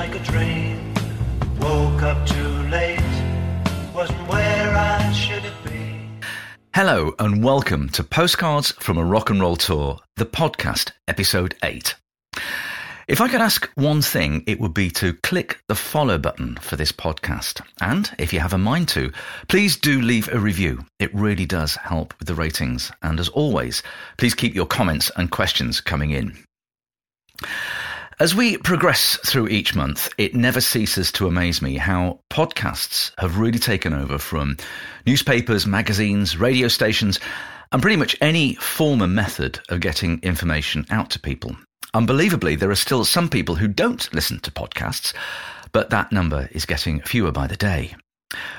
like a. Woke up too late, wasn't where I should have been. Hello and welcome to Postcards from a Rock and Roll Tour, the podcast, episode 8. If I could ask one thing, it would be to click the follow button for this podcast. And if you have a mind to, please do leave a review. It really does help with the ratings. And as always, please keep your comments and questions coming in. As we progress through each month, it never ceases to amaze me how podcasts have really taken over from newspapers, magazines, radio stations, and pretty much any form and method of getting information out to people. Unbelievably, there are still some people who don't listen to podcasts, but that number is getting fewer by the day.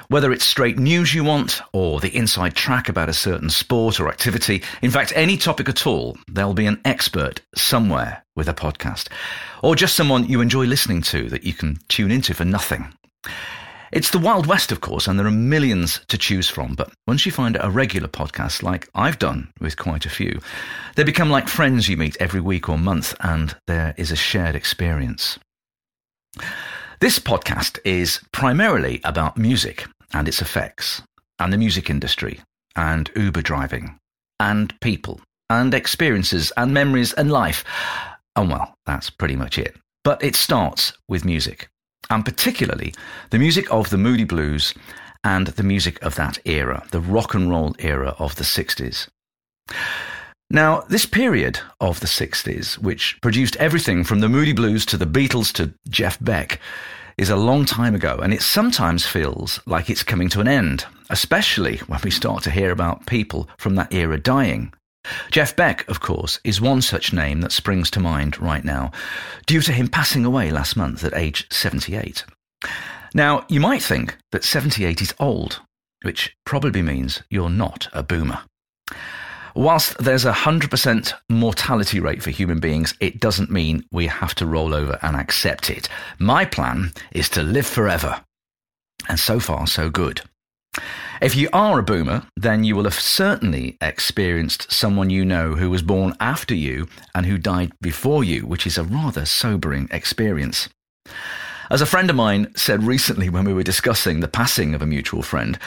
Whether it's straight news you want, or the inside track about a certain sport or activity, in fact, any topic at all, there'll be an expert somewhere with a podcast. Or just someone you enjoy listening to that you can tune into for nothing. It's the Wild West, of course, and there are millions to choose from. But once you find a regular podcast, like I've done with quite a few, they become like friends you meet every week or month, and there is a shared experience. This podcast is primarily about music and its effects, and the music industry, and Uber driving, and people, and experiences, and memories, and life. And well, that's pretty much it. But it starts with music and particularly the music of the Moody Blues and the music of that era, the rock and roll era of the 60s. Now, this period of the 60s, which produced everything from the Moody Blues to the Beatles to Jeff Beck, is a long time ago, and it sometimes feels like it's coming to an end, especially when we start to hear about people from that era dying. Jeff Beck, of course, is one such name that springs to mind right now, due to him passing away last month at age 78. Now, you might think that 78 is old, which probably means you're not a boomer. Whilst there's a 100% mortality rate for human beings, it doesn't mean we have to roll over and accept it. My plan is to live forever. And so far, so good. If you are a boomer, then you will have certainly experienced someone you know who was born after you and who died before you, which is a rather sobering experience. As a friend of mine said recently when we were discussing the passing of a mutual friend,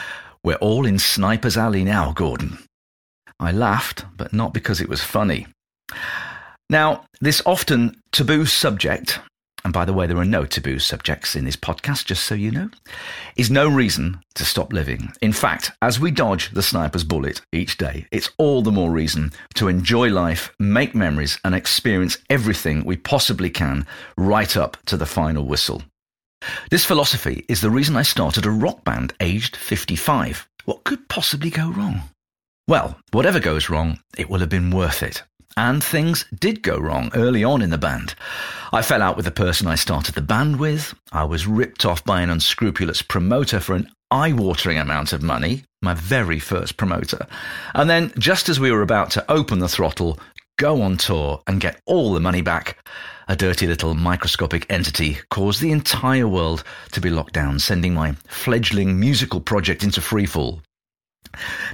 we're all in Sniper's Alley now, Gordon. I laughed, but not because it was funny. Now, this often taboo subject and by the way, there are no taboo subjects in this podcast, just so you know, is no reason to stop living. In fact, as we dodge the sniper's bullet each day, it's all the more reason to enjoy life, make memories, and experience everything we possibly can right up to the final whistle. This philosophy is the reason I started a rock band aged 55. What could possibly go wrong? Well, whatever goes wrong, it will have been worth it. And things did go wrong early on in the band. I fell out with the person I started the band with. I was ripped off by an unscrupulous promoter for an eye watering amount of money, my very first promoter. And then, just as we were about to open the throttle, go on tour, and get all the money back, a dirty little microscopic entity caused the entire world to be locked down, sending my fledgling musical project into freefall.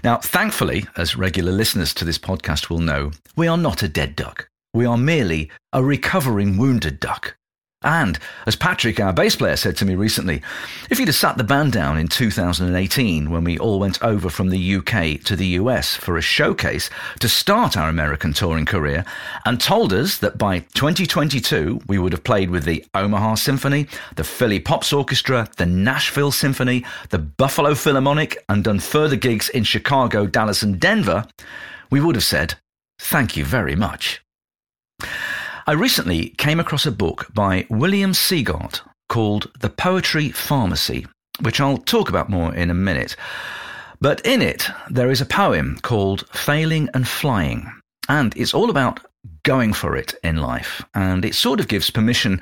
Now, thankfully, as regular listeners to this podcast will know, we are not a dead duck. We are merely a recovering wounded duck. And, as Patrick, our bass player, said to me recently, if you'd have sat the band down in 2018 when we all went over from the UK to the US for a showcase to start our American touring career and told us that by 2022 we would have played with the Omaha Symphony, the Philly Pops Orchestra, the Nashville Symphony, the Buffalo Philharmonic, and done further gigs in Chicago, Dallas, and Denver, we would have said, thank you very much. I recently came across a book by William Sieghart called The Poetry Pharmacy, which I'll talk about more in a minute. But in it, there is a poem called Failing and Flying, and it's all about going for it in life. And it sort of gives permission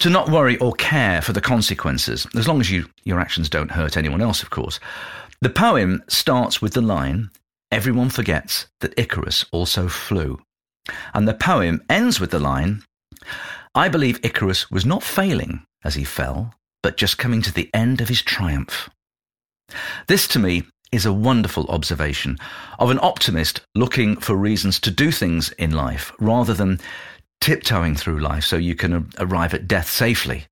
to not worry or care for the consequences, as long as you, your actions don't hurt anyone else, of course. The poem starts with the line Everyone forgets that Icarus also flew. And the poem ends with the line I believe Icarus was not failing as he fell, but just coming to the end of his triumph. This to me is a wonderful observation of an optimist looking for reasons to do things in life rather than tiptoeing through life so you can arrive at death safely.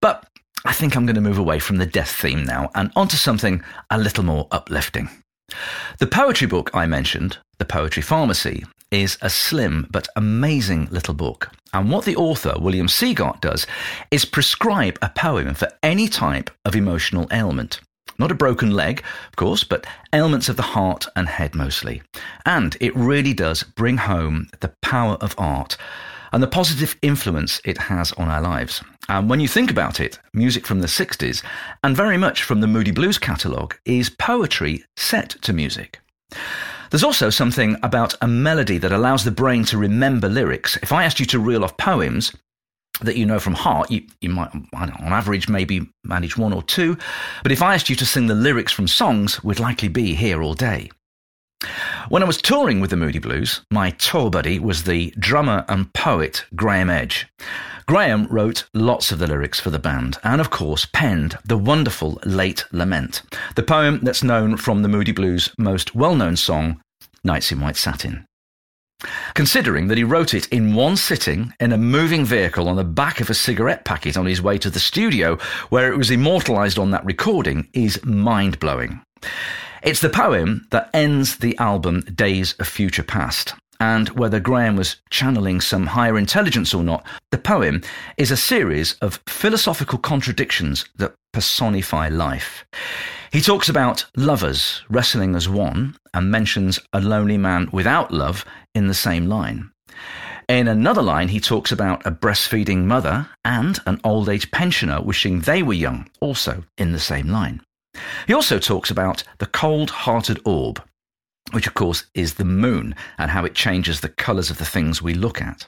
But I think I'm going to move away from the death theme now and onto something a little more uplifting. The poetry book I mentioned, The Poetry Pharmacy, is a slim but amazing little book. And what the author, William Sieghart, does is prescribe a poem for any type of emotional ailment. Not a broken leg, of course, but ailments of the heart and head mostly. And it really does bring home the power of art and the positive influence it has on our lives. And when you think about it, music from the 60s, and very much from the Moody Blues catalogue, is poetry set to music. There's also something about a melody that allows the brain to remember lyrics. If I asked you to reel off poems that you know from heart, you, you might, on average, maybe manage one or two. But if I asked you to sing the lyrics from songs, we'd likely be here all day. When I was touring with the Moody Blues, my tour buddy was the drummer and poet Graham Edge. Graham wrote lots of the lyrics for the band and, of course, penned the wonderful Late Lament, the poem that's known from the Moody Blues' most well known song, Nights in White Satin. Considering that he wrote it in one sitting in a moving vehicle on the back of a cigarette packet on his way to the studio where it was immortalized on that recording is mind blowing. It's the poem that ends the album Days of Future Past. And whether Graham was channeling some higher intelligence or not, the poem is a series of philosophical contradictions that personify life. He talks about lovers wrestling as one and mentions a lonely man without love in the same line. In another line, he talks about a breastfeeding mother and an old age pensioner wishing they were young, also in the same line. He also talks about the cold hearted orb, which of course is the moon and how it changes the colours of the things we look at.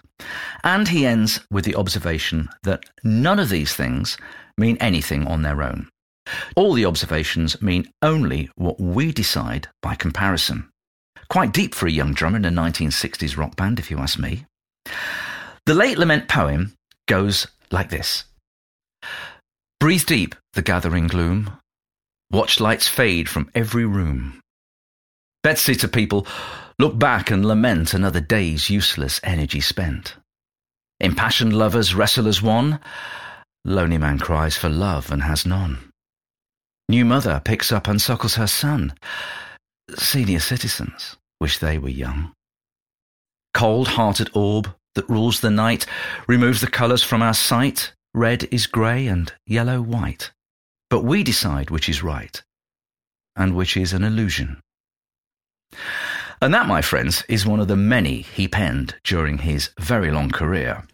And he ends with the observation that none of these things mean anything on their own. All the observations mean only what we decide by comparison. Quite deep for a young drummer in a 1960s rock band, if you ask me. The late lament poem goes like this Breathe deep the gathering gloom, watch lights fade from every room. Bedsitter people look back and lament another day's useless energy spent. Impassioned lovers wrestle as one. Lonely man cries for love and has none. New mother picks up and suckles her son. Senior citizens wish they were young. Cold hearted orb that rules the night removes the colours from our sight. Red is grey and yellow white. But we decide which is right and which is an illusion. And that, my friends, is one of the many he penned during his very long career.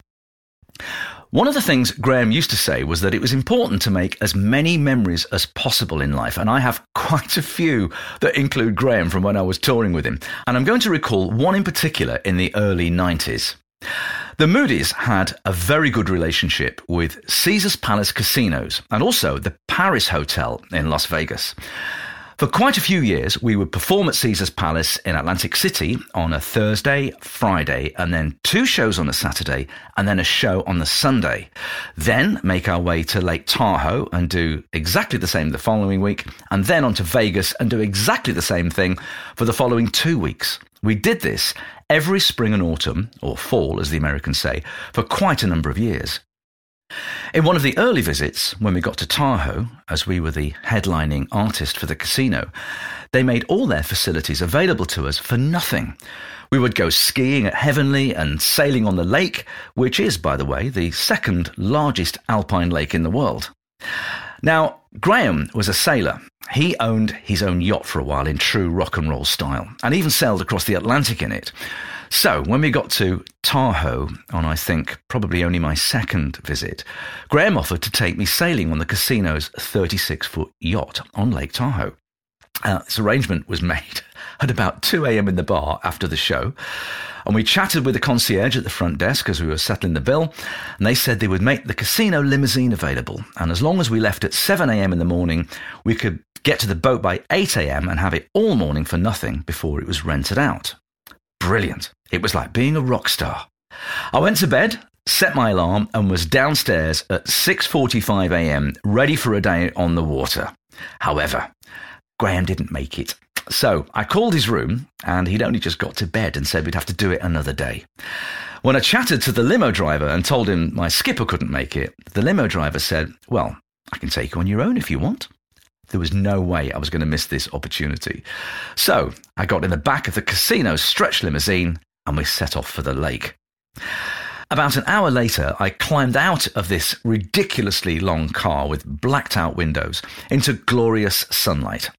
One of the things Graham used to say was that it was important to make as many memories as possible in life, and I have quite a few that include Graham from when I was touring with him. And I'm going to recall one in particular in the early 90s. The Moody's had a very good relationship with Caesars Palace casinos and also the Paris Hotel in Las Vegas. For quite a few years, we would perform at Caesar's Palace in Atlantic City on a Thursday, Friday, and then two shows on a Saturday, and then a show on the Sunday. Then make our way to Lake Tahoe and do exactly the same the following week, and then on to Vegas and do exactly the same thing for the following two weeks. We did this every spring and autumn, or fall as the Americans say, for quite a number of years. In one of the early visits, when we got to Tahoe, as we were the headlining artist for the casino, they made all their facilities available to us for nothing. We would go skiing at Heavenly and sailing on the lake, which is, by the way, the second largest alpine lake in the world. Now, Graham was a sailor. He owned his own yacht for a while in true rock and roll style, and even sailed across the Atlantic in it. So, when we got to Tahoe on, I think, probably only my second visit, Graham offered to take me sailing on the casino's 36 foot yacht on Lake Tahoe. Uh, this arrangement was made at about 2 a.m. in the bar after the show. And we chatted with the concierge at the front desk as we were settling the bill. And they said they would make the casino limousine available. And as long as we left at 7 a.m. in the morning, we could get to the boat by 8 a.m. and have it all morning for nothing before it was rented out. Brilliant. It was like being a rock star. I went to bed, set my alarm, and was downstairs at 6:45 a.m., ready for a day on the water. However, Graham didn't make it. So I called his room, and he'd only just got to bed and said we'd have to do it another day. When I chatted to the limo driver and told him my skipper couldn't make it, the limo driver said, Well, I can take you on your own if you want. There was no way I was going to miss this opportunity. So I got in the back of the casino stretch limousine and we set off for the lake. About an hour later, I climbed out of this ridiculously long car with blacked out windows into glorious sunlight.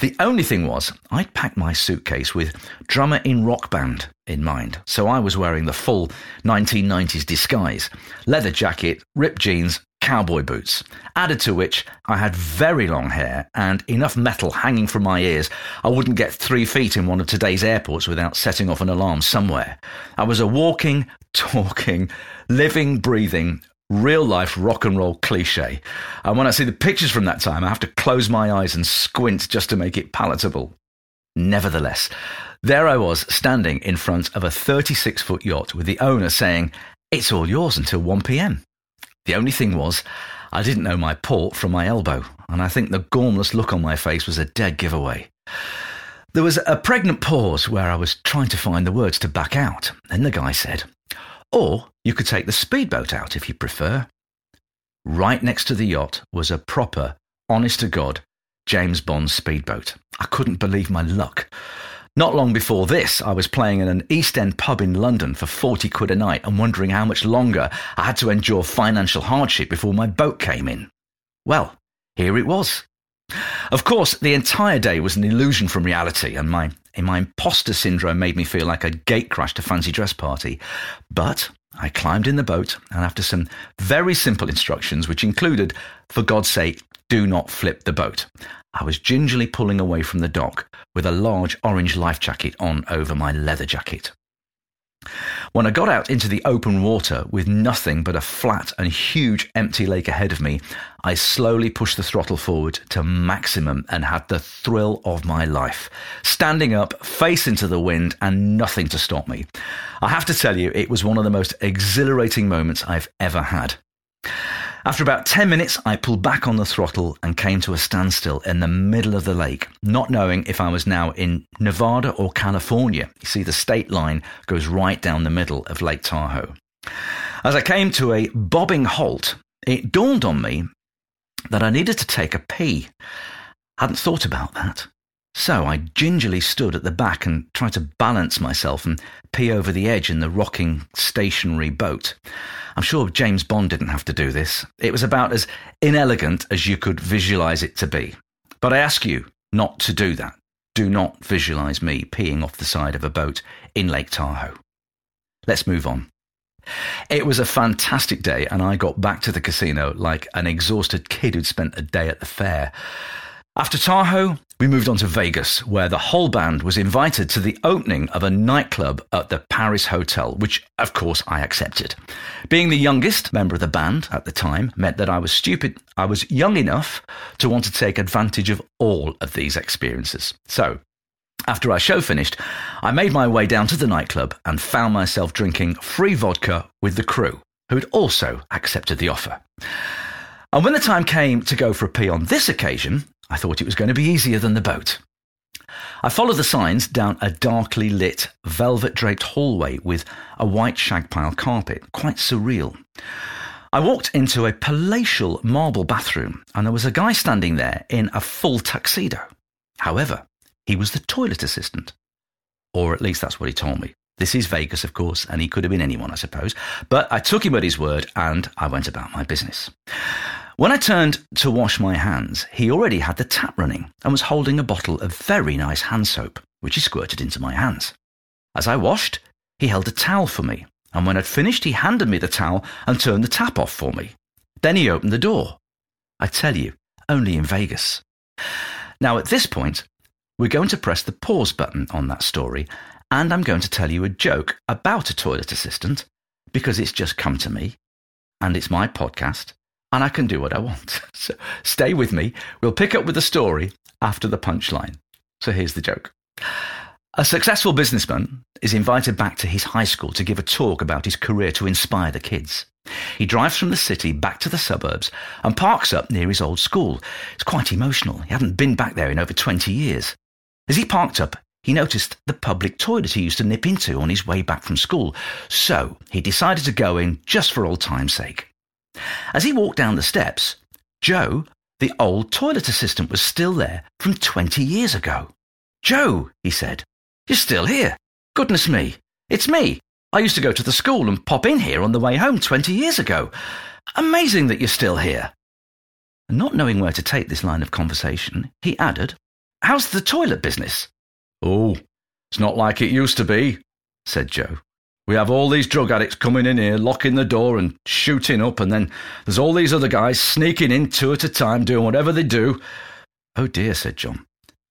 The only thing was, I'd packed my suitcase with drummer in rock band in mind, so I was wearing the full 1990s disguise leather jacket, ripped jeans, cowboy boots. Added to which, I had very long hair and enough metal hanging from my ears, I wouldn't get three feet in one of today's airports without setting off an alarm somewhere. I was a walking, talking, living, breathing, real life rock and roll cliche. And when I see the pictures from that time, I have to close my eyes and squint just to make it palatable. Nevertheless, there I was standing in front of a 36 foot yacht with the owner saying, It's all yours until 1 pm. The only thing was, I didn't know my port from my elbow, and I think the gormless look on my face was a dead giveaway. There was a pregnant pause where I was trying to find the words to back out. Then the guy said, Or you could take the speedboat out if you prefer. Right next to the yacht was a proper, honest to God, James Bond speedboat. I couldn't believe my luck. Not long before this, I was playing in an East End pub in London for 40 quid a night and wondering how much longer I had to endure financial hardship before my boat came in. Well, here it was. Of course, the entire day was an illusion from reality, and my, my imposter syndrome made me feel like a gatecrashed a fancy dress party. But I climbed in the boat, and after some very simple instructions, which included, for God's sake, do not flip the boat, I was gingerly pulling away from the dock with a large orange life jacket on over my leather jacket. When I got out into the open water with nothing but a flat and huge empty lake ahead of me, I slowly pushed the throttle forward to maximum and had the thrill of my life. Standing up, face into the wind, and nothing to stop me. I have to tell you, it was one of the most exhilarating moments I've ever had. After about 10 minutes, I pulled back on the throttle and came to a standstill in the middle of the lake, not knowing if I was now in Nevada or California. You see, the state line goes right down the middle of Lake Tahoe. As I came to a bobbing halt, it dawned on me that I needed to take a pee. Hadn't thought about that. So I gingerly stood at the back and tried to balance myself and pee over the edge in the rocking stationary boat. I'm sure James Bond didn't have to do this. It was about as inelegant as you could visualize it to be. But I ask you not to do that. Do not visualize me peeing off the side of a boat in Lake Tahoe. Let's move on. It was a fantastic day, and I got back to the casino like an exhausted kid who'd spent a day at the fair. After Tahoe, we moved on to Vegas, where the whole band was invited to the opening of a nightclub at the Paris Hotel, which, of course, I accepted. Being the youngest member of the band at the time meant that I was stupid. I was young enough to want to take advantage of all of these experiences. So, after our show finished, I made my way down to the nightclub and found myself drinking free vodka with the crew, who had also accepted the offer. And when the time came to go for a pee on this occasion, I thought it was going to be easier than the boat. I followed the signs down a darkly lit, velvet draped hallway with a white shagpile carpet, quite surreal. I walked into a palatial marble bathroom, and there was a guy standing there in a full tuxedo. However, he was the toilet assistant. Or at least that's what he told me. This is Vegas, of course, and he could have been anyone, I suppose. But I took him at his word and I went about my business. When I turned to wash my hands, he already had the tap running and was holding a bottle of very nice hand soap, which he squirted into my hands. As I washed, he held a towel for me, and when I'd finished, he handed me the towel and turned the tap off for me. Then he opened the door. I tell you, only in Vegas. Now, at this point, we're going to press the pause button on that story, and I'm going to tell you a joke about a toilet assistant because it's just come to me, and it's my podcast, and I can do what I want. So stay with me. We'll pick up with the story after the punchline. So here's the joke. A successful businessman is invited back to his high school to give a talk about his career to inspire the kids. He drives from the city back to the suburbs and parks up near his old school. It's quite emotional. He hadn't been back there in over 20 years. As he parked up, he noticed the public toilet he used to nip into on his way back from school, so he decided to go in just for old time's sake. As he walked down the steps, Joe, the old toilet assistant, was still there from 20 years ago. Joe, he said, you're still here. Goodness me, it's me. I used to go to the school and pop in here on the way home 20 years ago. Amazing that you're still here. Not knowing where to take this line of conversation, he added, How's the toilet business? Oh, it's not like it used to be, said Joe. We have all these drug addicts coming in here, locking the door and shooting up, and then there's all these other guys sneaking in two at a time, doing whatever they do. Oh dear, said John.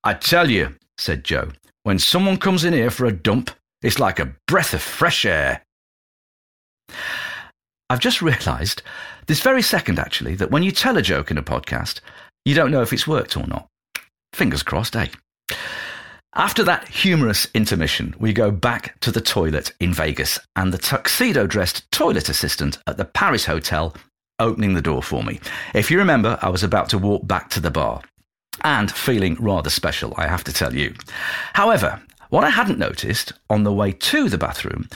I tell you, said Joe, when someone comes in here for a dump, it's like a breath of fresh air. I've just realised, this very second actually, that when you tell a joke in a podcast, you don't know if it's worked or not. Fingers crossed, eh? After that humorous intermission, we go back to the toilet in Vegas and the tuxedo dressed toilet assistant at the Paris Hotel opening the door for me. If you remember, I was about to walk back to the bar and feeling rather special, I have to tell you. However, what I hadn't noticed on the way to the bathroom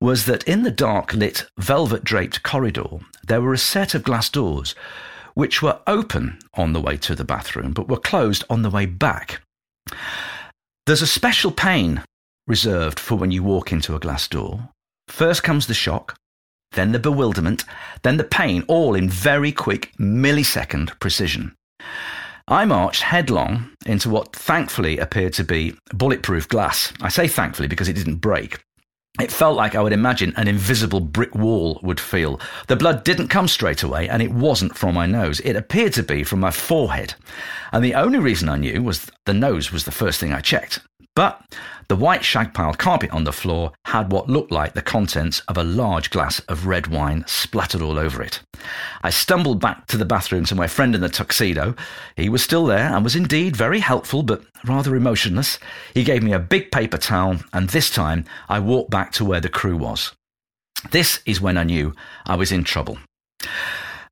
was that in the dark lit, velvet draped corridor, there were a set of glass doors which were open on the way to the bathroom but were closed on the way back. There's a special pain reserved for when you walk into a glass door. First comes the shock, then the bewilderment, then the pain, all in very quick millisecond precision. I marched headlong into what thankfully appeared to be bulletproof glass. I say thankfully because it didn't break. It felt like I would imagine an invisible brick wall would feel. The blood didn't come straight away, and it wasn't from my nose. It appeared to be from my forehead. And the only reason I knew was the nose was the first thing I checked. But the white shag pile carpet on the floor had what looked like the contents of a large glass of red wine splattered all over it. I stumbled back to the bathroom to my friend in the tuxedo. He was still there and was indeed very helpful, but rather emotionless. He gave me a big paper towel, and this time I walked back to where the crew was. This is when I knew I was in trouble.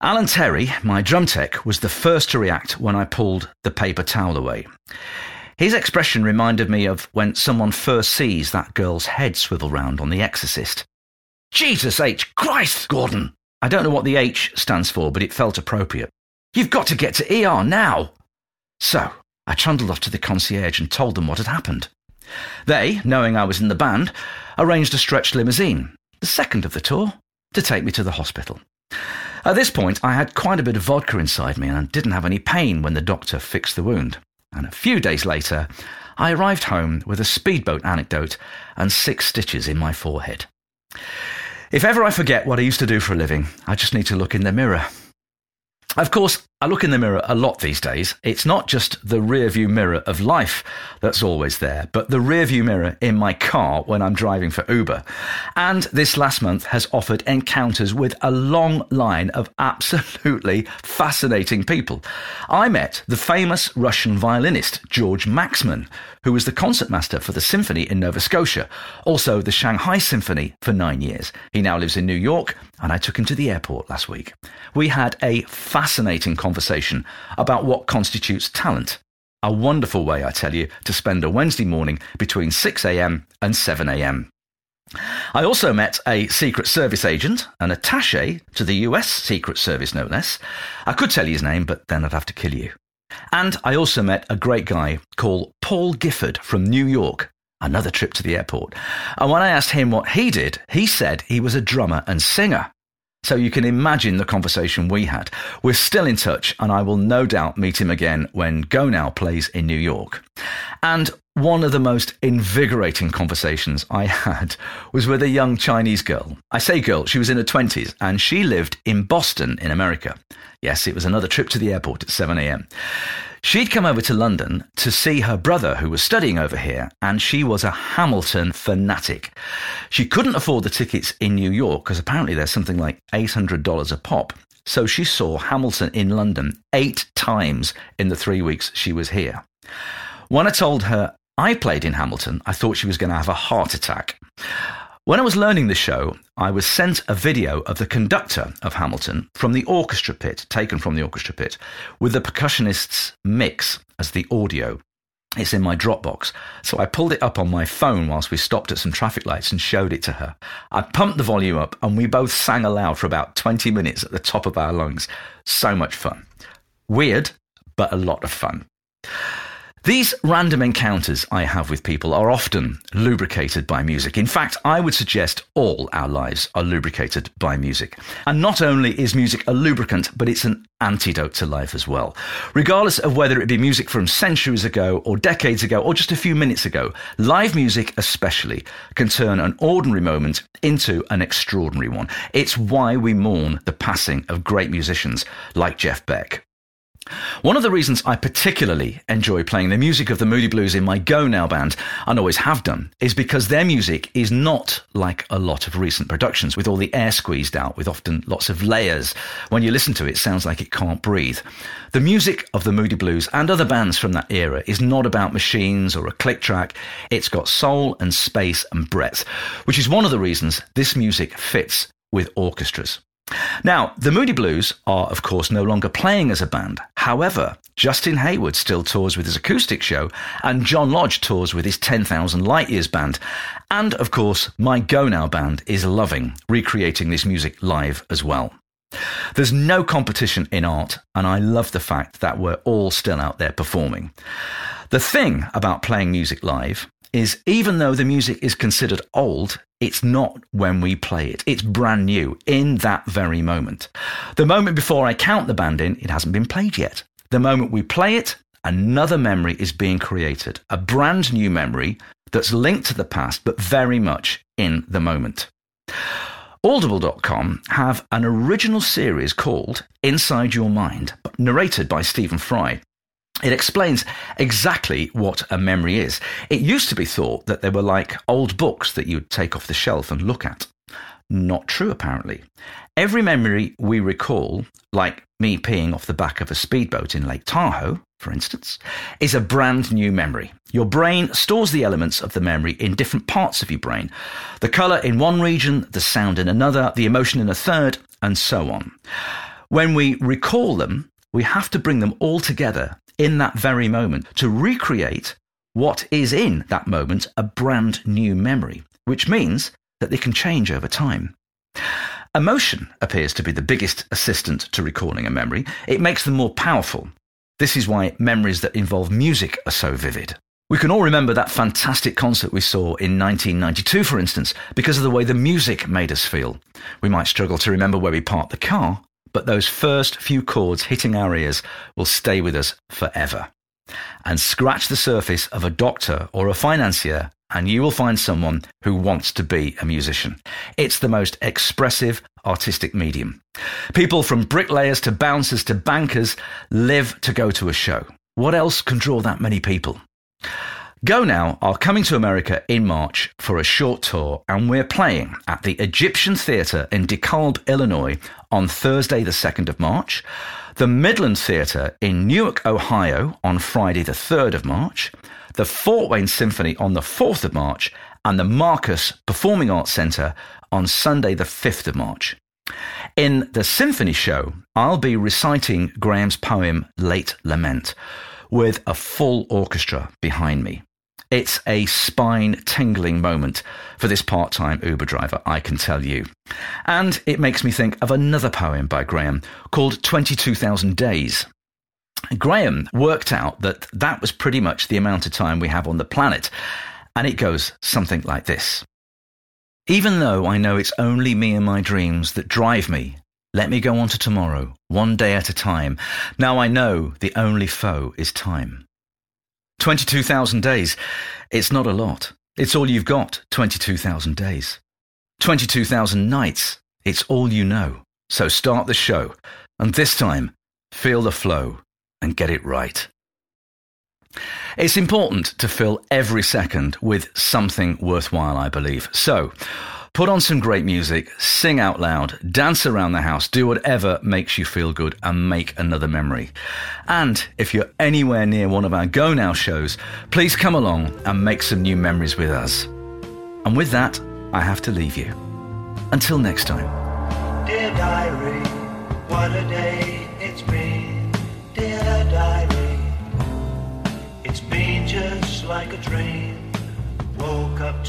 Alan Terry, my drum tech, was the first to react when I pulled the paper towel away. His expression reminded me of when someone first sees that girl's head swivel round on The Exorcist. Jesus H. Christ, Gordon! I don't know what the H stands for, but it felt appropriate. You've got to get to ER now! So, I trundled off to the concierge and told them what had happened. They, knowing I was in the band, arranged a stretched limousine, the second of the tour, to take me to the hospital. At this point, I had quite a bit of vodka inside me and didn't have any pain when the doctor fixed the wound and a few days later, I arrived home with a speedboat anecdote and six stitches in my forehead. If ever I forget what I used to do for a living, I just need to look in the mirror. Of course, I look in the mirror a lot these days. It's not just the rear view mirror of life that's always there, but the rear view mirror in my car when I'm driving for Uber. And this last month has offered encounters with a long line of absolutely fascinating people. I met the famous Russian violinist George Maxman, who was the concertmaster for the symphony in Nova Scotia, also the Shanghai Symphony for nine years. He now lives in New York, and I took him to the airport last week. We had a fascinating conversation conversation about what constitutes talent. A wonderful way, I tell you, to spend a Wednesday morning between 6am and 7am. I also met a Secret Service agent, an attache to the US Secret Service, no less. I could tell you his name, but then I'd have to kill you. And I also met a great guy called Paul Gifford from New York, another trip to the airport. And when I asked him what he did, he said he was a drummer and singer. So you can imagine the conversation we had. We're still in touch, and I will no doubt meet him again when Go Now plays in New York. And one of the most invigorating conversations I had was with a young Chinese girl. I say girl, she was in her 20s, and she lived in Boston in America. Yes, it was another trip to the airport at 7 a.m. She'd come over to London to see her brother who was studying over here, and she was a Hamilton fanatic. She couldn't afford the tickets in New York because apparently they're something like $800 a pop. So she saw Hamilton in London eight times in the three weeks she was here. When I told her I played in Hamilton, I thought she was going to have a heart attack. When I was learning the show, I was sent a video of the conductor of Hamilton from the orchestra pit, taken from the orchestra pit, with the percussionist's mix as the audio. It's in my Dropbox. So I pulled it up on my phone whilst we stopped at some traffic lights and showed it to her. I pumped the volume up and we both sang aloud for about 20 minutes at the top of our lungs. So much fun. Weird, but a lot of fun. These random encounters I have with people are often lubricated by music. In fact, I would suggest all our lives are lubricated by music. And not only is music a lubricant, but it's an antidote to life as well. Regardless of whether it be music from centuries ago or decades ago or just a few minutes ago, live music especially can turn an ordinary moment into an extraordinary one. It's why we mourn the passing of great musicians like Jeff Beck. One of the reasons I particularly enjoy playing the music of the Moody Blues in my Go Now band, and always have done, is because their music is not like a lot of recent productions with all the air squeezed out, with often lots of layers. When you listen to it, it sounds like it can't breathe. The music of the Moody Blues and other bands from that era is not about machines or a click track. It's got soul and space and breadth, which is one of the reasons this music fits with orchestras. Now, the Moody Blues are, of course, no longer playing as a band. However, Justin Hayward still tours with his acoustic show, and John Lodge tours with his 10,000 Light Years band. And, of course, my Go Now band is loving recreating this music live as well. There's no competition in art, and I love the fact that we're all still out there performing. The thing about playing music live is even though the music is considered old, it's not when we play it. It's brand new in that very moment. The moment before I count the band in, it hasn't been played yet. The moment we play it, another memory is being created, a brand new memory that's linked to the past, but very much in the moment. Audible.com have an original series called Inside Your Mind, narrated by Stephen Fry. It explains exactly what a memory is. It used to be thought that they were like old books that you'd take off the shelf and look at. Not true, apparently. Every memory we recall, like me peeing off the back of a speedboat in Lake Tahoe, for instance, is a brand new memory. Your brain stores the elements of the memory in different parts of your brain the colour in one region, the sound in another, the emotion in a third, and so on. When we recall them, we have to bring them all together in that very moment to recreate what is in that moment a brand new memory, which means that they can change over time. Emotion appears to be the biggest assistant to recalling a memory. It makes them more powerful. This is why memories that involve music are so vivid. We can all remember that fantastic concert we saw in 1992, for instance, because of the way the music made us feel. We might struggle to remember where we parked the car, but those first few chords hitting our ears will stay with us forever. And scratch the surface of a doctor or a financier, and you will find someone who wants to be a musician. It's the most expressive artistic medium. People from bricklayers to bouncers to bankers live to go to a show. What else can draw that many people? Go Now are coming to America in March for a short tour, and we're playing at the Egyptian Theatre in DeKalb, Illinois on Thursday, the 2nd of March, the Midland Theatre in Newark, Ohio on Friday, the 3rd of March, the Fort Wayne Symphony on the 4th of March, and the Marcus Performing Arts Centre on Sunday, the 5th of March. In the symphony show, I'll be reciting Graham's poem Late Lament with a full orchestra behind me. It's a spine tingling moment for this part time Uber driver, I can tell you. And it makes me think of another poem by Graham called 22,000 Days. Graham worked out that that was pretty much the amount of time we have on the planet. And it goes something like this Even though I know it's only me and my dreams that drive me, let me go on to tomorrow, one day at a time. Now I know the only foe is time. 22,000 days. It's not a lot. It's all you've got, 22,000 days. 22,000 nights. It's all you know. So start the show. And this time, feel the flow and get it right. It's important to fill every second with something worthwhile, I believe. So, Put on some great music, sing out loud, dance around the house, do whatever makes you feel good, and make another memory. And if you're anywhere near one of our Go Now shows, please come along and make some new memories with us. And with that, I have to leave you. Until next time. Dear diary, what a day it's been. Dear diary, it's been just like a dream. Woke up